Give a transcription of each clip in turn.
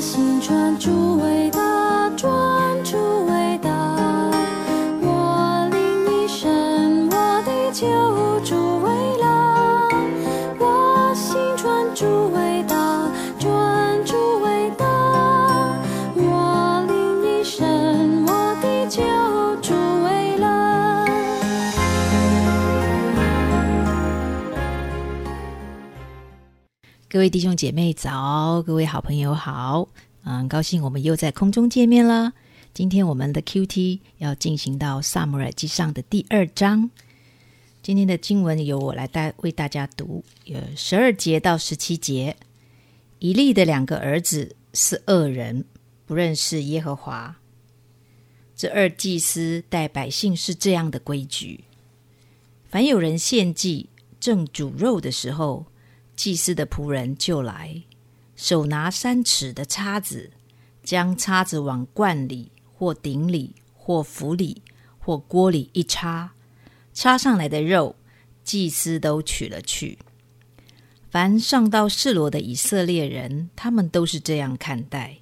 心专注味道。各位弟兄姐妹早，各位好朋友好，嗯，高兴我们又在空中见面了。今天我们的 QT 要进行到萨姆尔记上的第二章。今天的经文由我来带为大家读，有十二节到十七节。以利的两个儿子是恶人，不认识耶和华。这二祭司待百姓是这样的规矩：凡有人献祭正煮肉的时候，祭司的仆人就来，手拿三尺的叉子，将叉子往罐里、或鼎里、或釜里、或锅里一插，插上来的肉，祭司都取了去。凡上到示罗的以色列人，他们都是这样看待。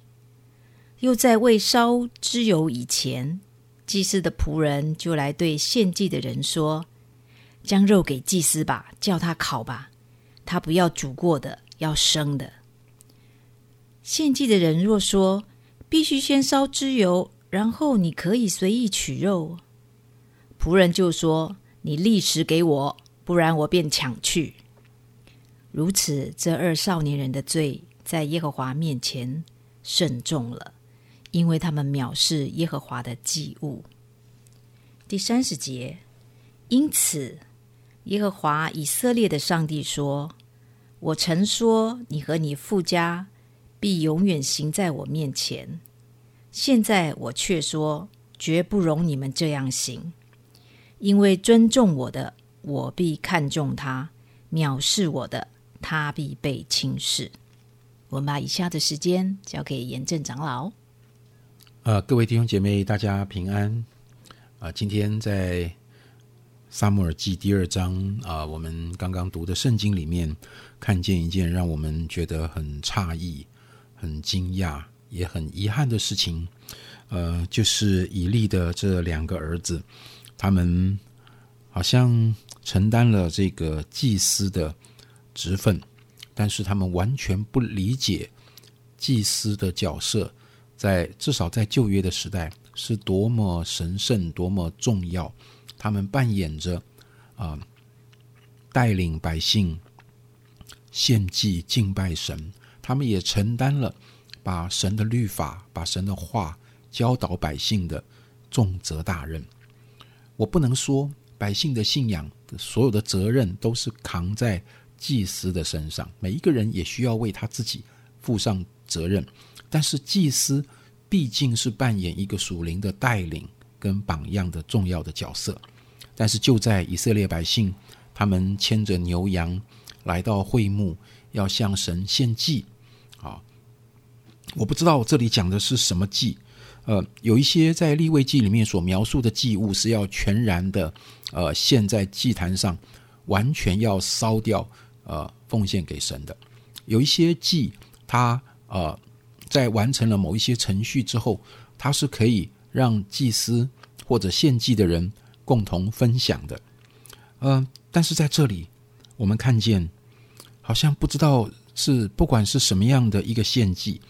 又在未烧之油以前，祭司的仆人就来对献祭的人说：“将肉给祭司吧，叫他烤吧。”他不要煮过的，要生的。献祭的人若说必须先烧脂油，然后你可以随意取肉，仆人就说：“你立时给我，不然我便抢去。”如此，这二少年人的罪在耶和华面前甚重了，因为他们藐视耶和华的祭物。第三十节，因此。耶和华以色列的上帝说：“我曾说，你和你父家必永远行在我面前。现在我却说，绝不容你们这样行。因为尊重我的，我必看重他；藐视我的，他必被轻视。”我们把以下的时间交给严正长老。呃，各位弟兄姐妹，大家平安。啊，今天在。撒母耳记第二章啊，我们刚刚读的圣经里面，看见一件让我们觉得很诧异、很惊讶、也很遗憾的事情。呃，就是以利的这两个儿子，他们好像承担了这个祭司的职分，但是他们完全不理解祭司的角色，在至少在旧约的时代是多么神圣、多么重要。他们扮演着啊，带领百姓献祭敬拜神，他们也承担了把神的律法、把神的话教导百姓的重责大任。我不能说百姓的信仰所有的责任都是扛在祭司的身上，每一个人也需要为他自己负上责任。但是祭司毕竟是扮演一个属灵的带领。跟榜样的重要的角色，但是就在以色列百姓他们牵着牛羊来到会幕，要向神献祭啊！我不知道这里讲的是什么祭，呃，有一些在立位记里面所描述的祭物是要全然的呃献在祭坛上，完全要烧掉呃奉献给神的；有一些祭，它呃在完成了某一些程序之后，它是可以。让祭司或者献祭的人共同分享的，呃，但是在这里我们看见，好像不知道是不管是什么样的一个献祭，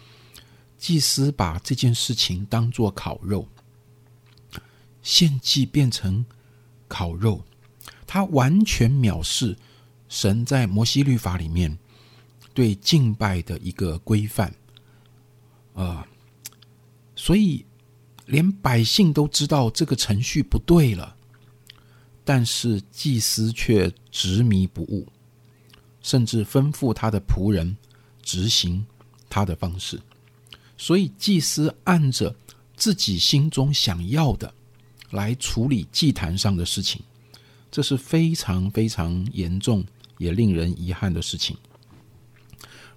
祭司把这件事情当做烤肉，献祭变成烤肉，他完全藐视神在摩西律法里面对敬拜的一个规范，啊，所以。连百姓都知道这个程序不对了，但是祭司却执迷不悟，甚至吩咐他的仆人执行他的方式。所以祭司按着自己心中想要的来处理祭坛上的事情，这是非常非常严重也令人遗憾的事情。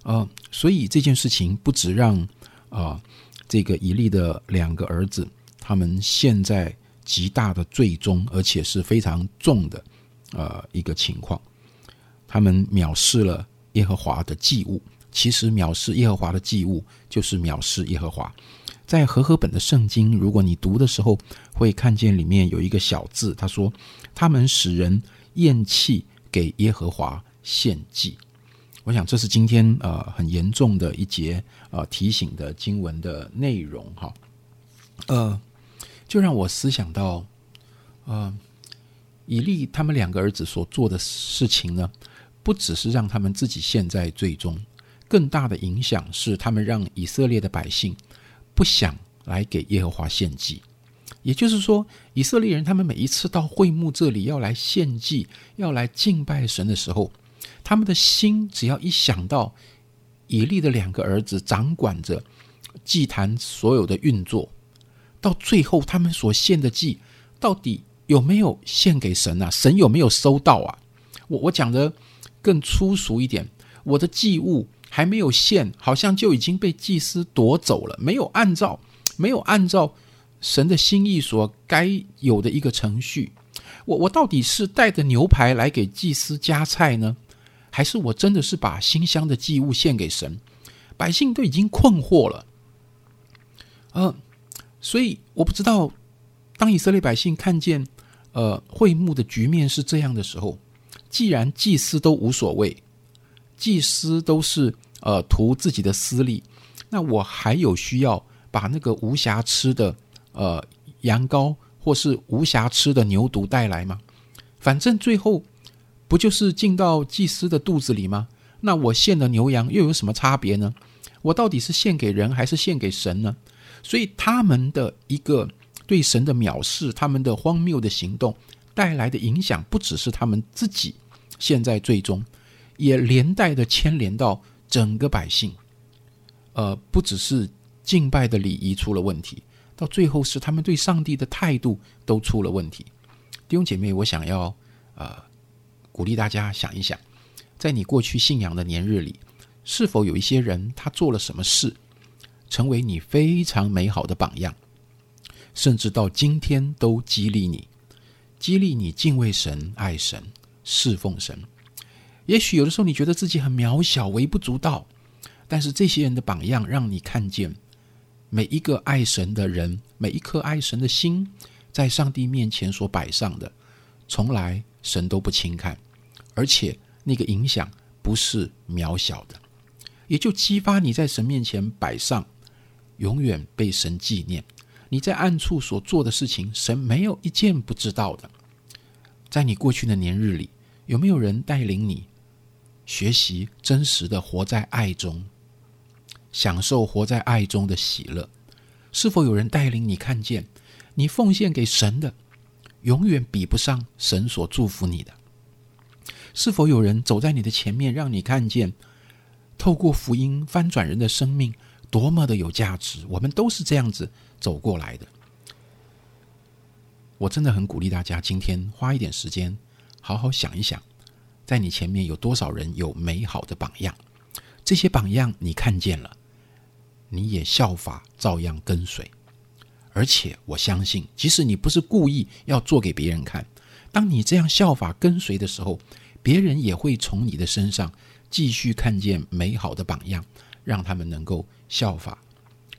呃，所以这件事情不止让啊。这个以利的两个儿子，他们现在极大的罪中，而且是非常重的，呃，一个情况。他们藐视了耶和华的祭物，其实藐视耶和华的祭物就是藐视耶和华。在和合本的圣经，如果你读的时候，会看见里面有一个小字，他说：“他们使人厌弃给耶和华献祭。”我想这是今天呃很严重的一节呃提醒的经文的内容哈。呃，就让我思想到，呃，以利他们两个儿子所做的事情呢，不只是让他们自己陷在最终，更大的影响是他们让以色列的百姓。不想来给耶和华献祭，也就是说，以色列人他们每一次到会幕这里要来献祭、要来敬拜神的时候，他们的心只要一想到以利的两个儿子掌管着祭坛所有的运作，到最后他们所献的祭到底有没有献给神啊？神有没有收到啊？我我讲的更粗俗一点，我的祭物。还没有献，好像就已经被祭司夺走了。没有按照，没有按照神的心意所该有的一个程序。我我到底是带着牛排来给祭司加菜呢，还是我真的是把馨香的祭物献给神？百姓都已经困惑了。呃，所以我不知道，当以色列百姓看见呃会幕的局面是这样的时候，既然祭司都无所谓。祭司都是呃图自己的私利，那我还有需要把那个无瑕疵的呃羊羔或是无瑕疵的牛犊带来吗？反正最后不就是进到祭司的肚子里吗？那我献的牛羊又有什么差别呢？我到底是献给人还是献给神呢？所以他们的一个对神的藐视，他们的荒谬的行动带来的影响，不只是他们自己现在最终。也连带的牵连到整个百姓，呃，不只是敬拜的礼仪出了问题，到最后是他们对上帝的态度都出了问题。弟兄姐妹，我想要呃鼓励大家想一想，在你过去信仰的年日里，是否有一些人他做了什么事，成为你非常美好的榜样，甚至到今天都激励你，激励你敬畏神、爱神、侍奉神。也许有的时候你觉得自己很渺小、微不足道，但是这些人的榜样让你看见，每一个爱神的人，每一颗爱神的心，在上帝面前所摆上的，从来神都不轻看，而且那个影响不是渺小的，也就激发你在神面前摆上，永远被神纪念。你在暗处所做的事情，神没有一件不知道的。在你过去的年日里，有没有人带领你？学习真实的活在爱中，享受活在爱中的喜乐。是否有人带领你看见，你奉献给神的，永远比不上神所祝福你的？是否有人走在你的前面，让你看见，透过福音翻转人的生命，多么的有价值？我们都是这样子走过来的。我真的很鼓励大家，今天花一点时间，好好想一想。在你前面有多少人有美好的榜样？这些榜样你看见了，你也效法，照样跟随。而且我相信，即使你不是故意要做给别人看，当你这样效法跟随的时候，别人也会从你的身上继续看见美好的榜样，让他们能够效法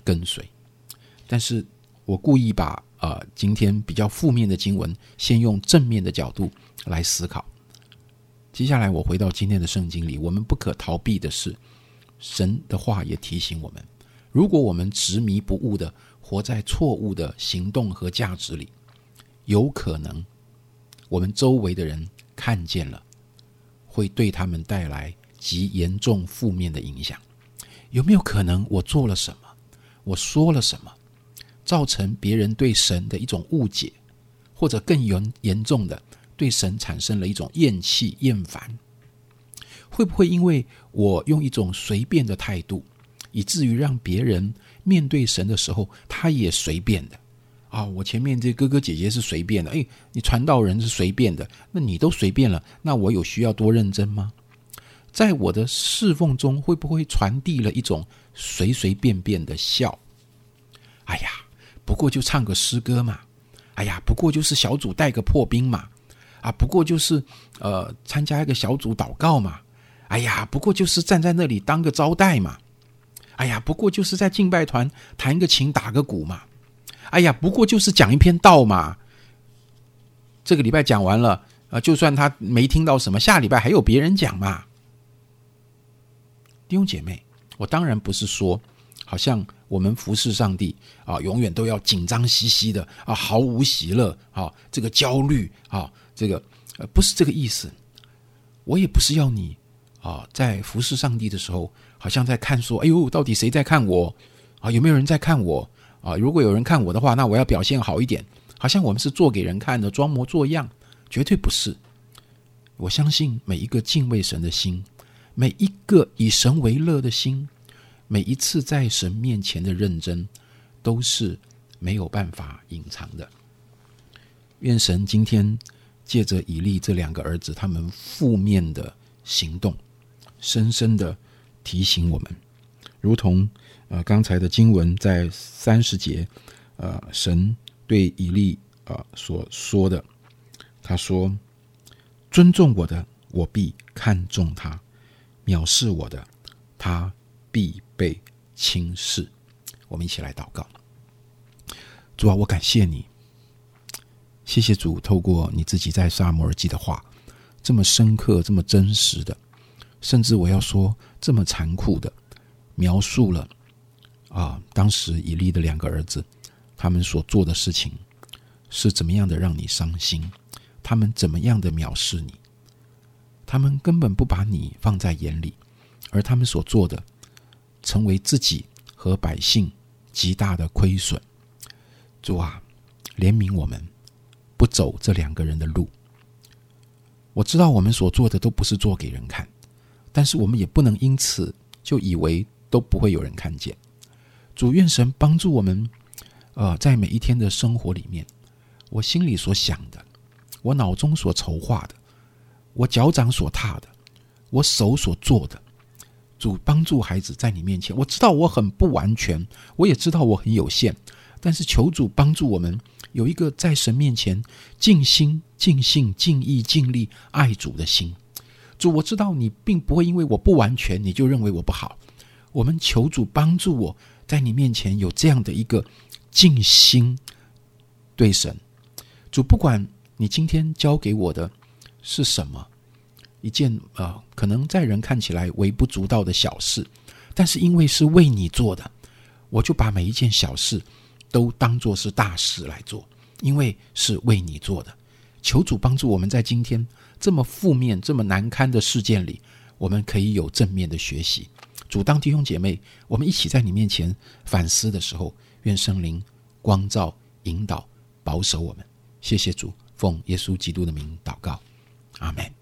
跟随。但是我故意把呃今天比较负面的经文，先用正面的角度来思考。接下来，我回到今天的圣经里，我们不可逃避的是，神的话也提醒我们：如果我们执迷不悟的活在错误的行动和价值里，有可能我们周围的人看见了，会对他们带来极严重负面的影响。有没有可能我做了什么，我说了什么，造成别人对神的一种误解，或者更严严重的？对神产生了一种厌弃、厌烦，会不会因为我用一种随便的态度，以至于让别人面对神的时候，他也随便的啊？我前面这哥哥姐姐是随便的，哎，你传道人是随便的，那你都随便了，那我有需要多认真吗？在我的侍奉中，会不会传递了一种随随便便的笑？哎呀，不过就唱个诗歌嘛，哎呀，不过就是小组带个破冰嘛。啊，不过就是，呃，参加一个小组祷告嘛，哎呀，不过就是站在那里当个招待嘛。哎呀，不过就是在敬拜团弹个琴、打个鼓嘛。哎呀，不过就是讲一篇道嘛。这个礼拜讲完了，啊，就算他没听到什么，下礼拜还有别人讲嘛。弟兄姐妹，我当然不是说，好像我们服侍上帝啊，永远都要紧张兮兮的啊，毫无喜乐啊，这个焦虑啊，这个呃，不是这个意思。我也不是要你啊，在服侍上帝的时候，好像在看说，哎呦，到底谁在看我啊？有没有人在看我啊？如果有人看我的话，那我要表现好一点，好像我们是做给人看的，装模作样，绝对不是。我相信每一个敬畏神的心。每一个以神为乐的心，每一次在神面前的认真，都是没有办法隐藏的。愿神今天借着以利这两个儿子他们负面的行动，深深的提醒我们，如同呃刚才的经文在三十节，呃神对以利啊所说的，他说：“尊重我的，我必看重他。”藐视我的，他必被轻视。我们一起来祷告：主啊，我感谢你，谢谢主，透过你自己在萨摩尔记的话，这么深刻、这么真实的，甚至我要说这么残酷的描述了啊，当时以利的两个儿子他们所做的事情是怎么样的让你伤心，他们怎么样的藐视你。他们根本不把你放在眼里，而他们所做的，成为自己和百姓极大的亏损。主啊，怜悯我们，不走这两个人的路。我知道我们所做的都不是做给人看，但是我们也不能因此就以为都不会有人看见。主愿神帮助我们，呃，在每一天的生活里面，我心里所想的，我脑中所筹划的。我脚掌所踏的，我手所做的，主帮助孩子在你面前。我知道我很不完全，我也知道我很有限，但是求主帮助我们有一个在神面前尽心、尽性、尽意、尽力爱主的心。主，我知道你并不会因为我不完全，你就认为我不好。我们求主帮助我在你面前有这样的一个尽心对神。主，不管你今天教给我的。是什么一件呃，可能在人看起来微不足道的小事，但是因为是为你做的，我就把每一件小事都当做是大事来做，因为是为你做的。求主帮助我们在今天这么负面、这么难堪的事件里，我们可以有正面的学习。主当弟兄姐妹，我们一起在你面前反思的时候，愿圣灵光照、引导、保守我们。谢谢主，奉耶稣基督的名祷告。阿门。